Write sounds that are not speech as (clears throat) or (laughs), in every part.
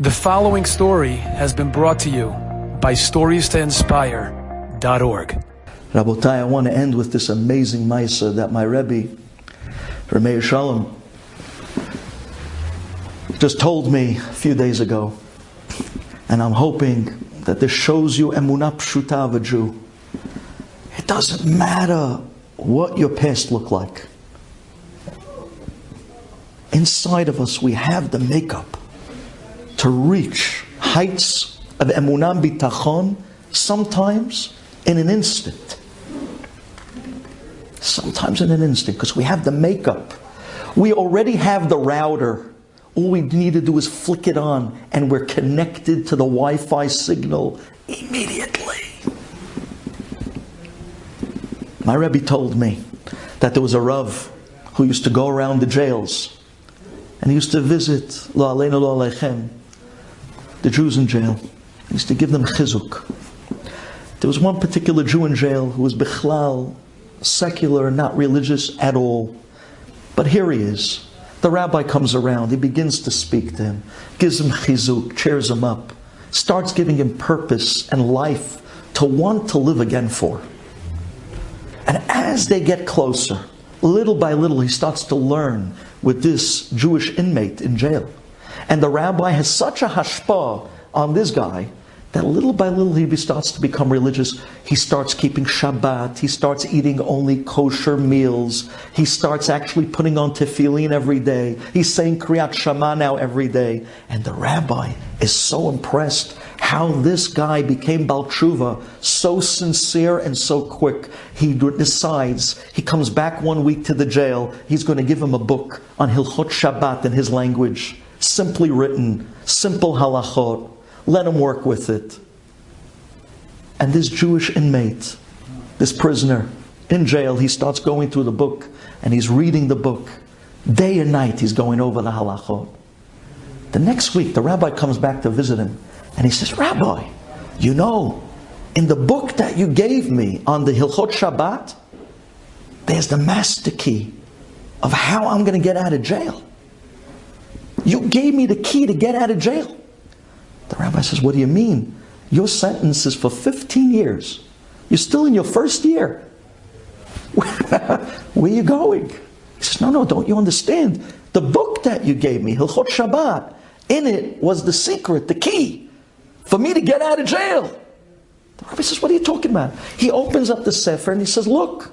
The following story has been brought to you by StoriesToInspire.org. Rabotai, I want to end with this amazing Maisa that my Rebbe, Rameir Shalom, just told me a few days ago. And I'm hoping that this shows you emunah pshuta of a Jew. It doesn't matter what your past looked like. Inside of us, we have the makeup to reach heights of emunah bitachon, sometimes in an instant. Sometimes in an instant, because we have the makeup. We already have the router. All we need to do is flick it on, and we're connected to the Wi Fi signal immediately. My Rebbe told me that there was a Rav who used to go around the jails and he used to visit Lo Aleinu Lo the Jews in jail. He used to give them chizuk. There was one particular Jew in jail who was bichlal, secular, not religious at all. But here he is. The rabbi comes around, he begins to speak to him, gives him chizuk, cheers him up, starts giving him purpose and life to want to live again for. And as they get closer, little by little, he starts to learn with this Jewish inmate in jail. And the rabbi has such a hashpah on this guy that little by little he starts to become religious. He starts keeping Shabbat. He starts eating only kosher meals. He starts actually putting on tefillin every day. He's saying Kriyat Shema now every day. And the rabbi is so impressed how this guy became Baal Teshuva, so sincere and so quick. He decides, he comes back one week to the jail, he's going to give him a book on Hilchot Shabbat in his language, simply written, simple halachot. Let him work with it. And this Jewish inmate, this prisoner in jail, he starts going through the book and he's reading the book. Day and night, he's going over the halachot. The next week, the rabbi comes back to visit him and he says, Rabbi, you know, in the book that you gave me on the Hilchot Shabbat, there's the master key of how I'm going to get out of jail. You gave me the key to get out of jail. The rabbi says, What do you mean? Your sentence is for 15 years. You're still in your first year. (laughs) Where are you going? He says, No, no, don't you understand? The book that you gave me, Hilchot Shabbat, in it was the secret, the key, for me to get out of jail. The rabbi says, What are you talking about? He opens up the Sefer and he says, Look,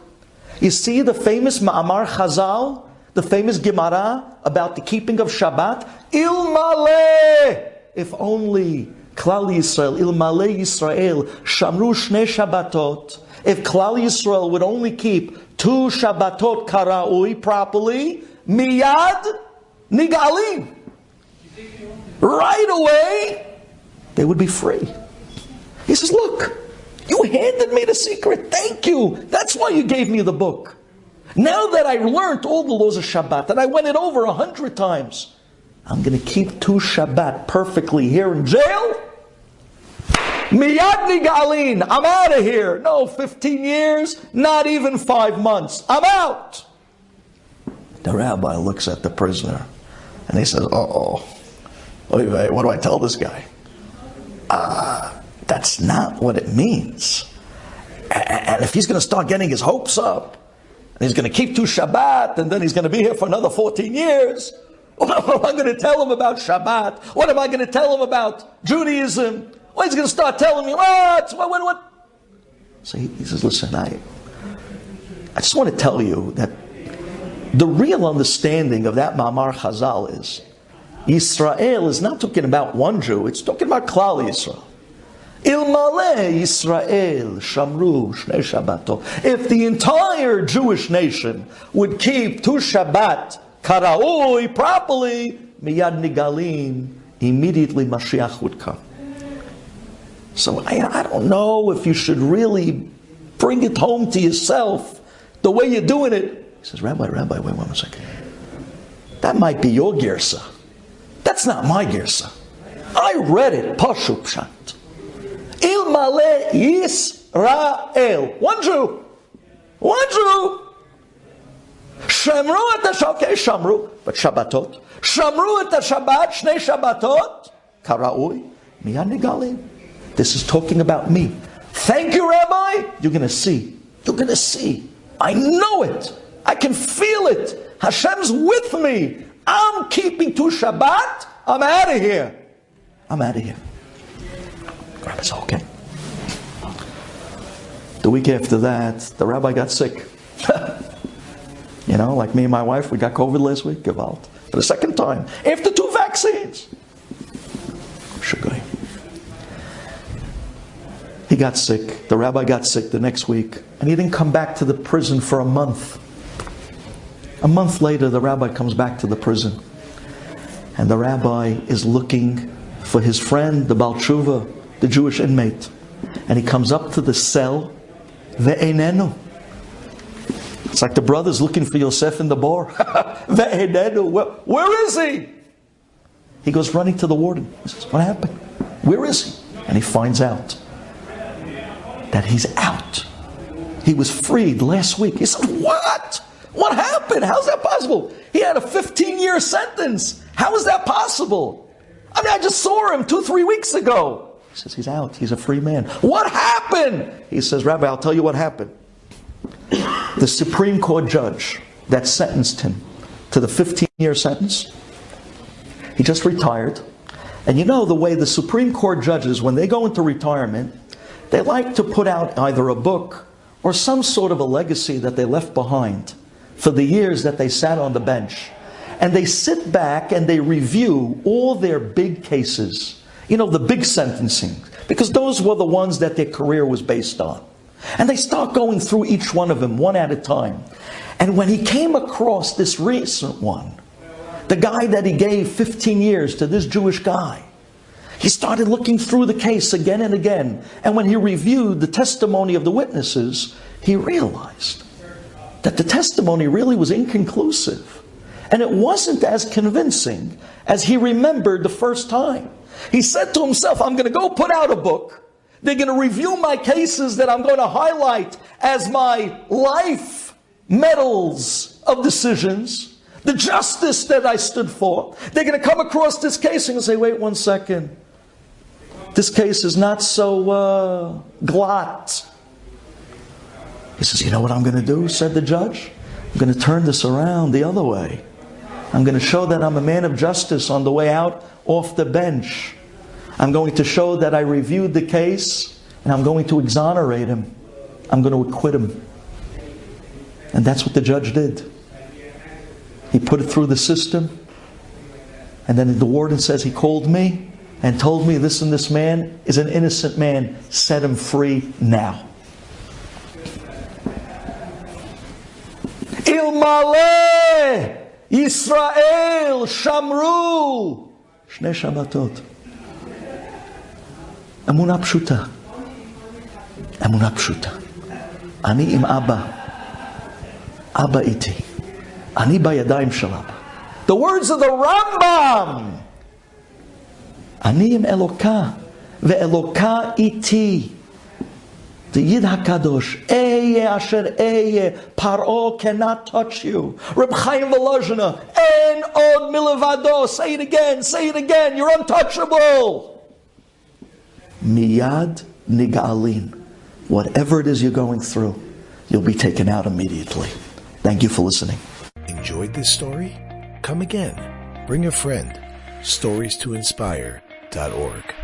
you see the famous Ma'amar Chazal, the famous Gemara about the keeping of Shabbat? Ilmale! If only Klal Yisrael, Ilmale Yisrael, Shamru Shne Shabbatot, if Klal Yisrael would only keep two Shabbatot Karaui properly, Miyad Nigalim. Right away, they would be free. He says, Look, you handed me the secret. Thank you. That's why you gave me the book. Now that I learned all the laws of Shabbat and I went it over a hundred times, I'm going to keep two Shabbat perfectly here in jail. Miyad Nigalin, I'm out of here. No, 15 years, not even five months. I'm out. The rabbi looks at the prisoner and he says, Uh oh, what do I tell this guy? Uh, that's not what it means. And if he's going to start getting his hopes up, and he's going to keep to Shabbat, and then he's going to be here for another 14 years, (laughs) what am I going to tell him about Shabbat? What am I going to tell him about Judaism? Well, he's going to start telling me, what? What? What? what? So he, he says, listen, I, I just want to tell you that the real understanding of that Ma'amar Chazal is Israel is not talking about one Jew, it's talking about Klal Yisrael. Ilmale Israel Shamru. If the entire Jewish nation would keep two Shabbat karaui properly, miyad nigalim, immediately Mashiach would come. So I, I don't know if you should really bring it home to yourself the way you're doing it. He says, Rabbi, Rabbi, wait one second. That might be your Gersa. That's not my Gersa. I read it, Pashut Pshat. Ilmale Yisrael. One Jew. One Jew. Shamru at the okay, Shamru, but Shabbatot. Shamru the Shabbat, Shnei Shabbatot. Kara'ui, miyad nigalim. This is talking about me. Thank you, Rabbi. You're going to see. You're going to see. I know it. I can feel it. Hashem's with me. I'm keeping to Shabbat. I'm out of here. I'm out of here. Said, okay. The week after that, the rabbi got sick. (laughs) you know, like me and my wife, we got COVID last week, Gewalt. For the second time, after two vaccines. Sugar. He got sick. The rabbi got sick the next week, and he didn't come back to the prison for a month. A month later, the rabbi comes back to the prison, and the rabbi is looking for his friend, the Baal Teshuva, the Jewish inmate. And he comes up to the cell, ve'enenu. It's like the brothers looking for Yosef in the bar. (laughs) ve'enenu, where, where is he? He goes running to the warden. He says, What happened? Where is he? And he finds out that he's out. He was freed last week. He said, What? What happened? How's that possible? He had a 15 year sentence. How is that possible? I mean, I just saw him two, three weeks ago. He says, He's out. He's a free man. What happened? He says, Rabbi, I'll tell you what happened. (clears throat) The Supreme Court judge that sentenced him to the 15 year sentence, he just retired. And you know the way the Supreme Court judges, when they go into retirement, they like to put out either a book or some sort of a legacy that they left behind for the years that they sat on the bench. And they sit back and they review all their big cases, you know, the big sentencing, because those were the ones that their career was based on. And they start going through each one of them one at a time. And when he came across this recent one, the guy that he gave 15 years to this Jewish guy, he started looking through the case again and again. And when he reviewed the testimony of the witnesses, he realized that the testimony really was inconclusive. And it wasn't as convincing as he remembered the first time. He said to himself, I'm going to go put out a book. They're going to review my cases that I'm going to highlight as my life medals of decisions, the justice that I stood for. They're going to come across this case and say, wait one second. This case is not so uh, glatt. He says, You know what I'm going to do? said the judge. I'm going to turn this around the other way. I'm going to show that I'm a man of justice on the way out off the bench. I'm going to show that I reviewed the case and I'm going to exonerate him. I'm going to acquit him. And that's what the judge did. He put it through the system. And then the warden says, He called me and told me this and this man is an innocent man. Set him free now. Ilmale Israel Shamru Shne Shabbatot. אמונה פשוטה. אמונה פשוטה. אני עם אבא. אבא איתי. אני בידיים של אבא. The words of the Rambam. אני עם אלוקה, ואלוקה איתי. The Yid HaKadosh, Ehyeh Asher Ehyeh, Paro cannot touch you. Reb Chaim Volozhiner, En Od Milevado, say it again, say it again, you're untouchable. Miyad Nigalin, whatever it is you're going through, you'll be taken out immediately. Thank you for listening. Enjoyed this story? Come again. Bring a friend. Stories to inspire.org.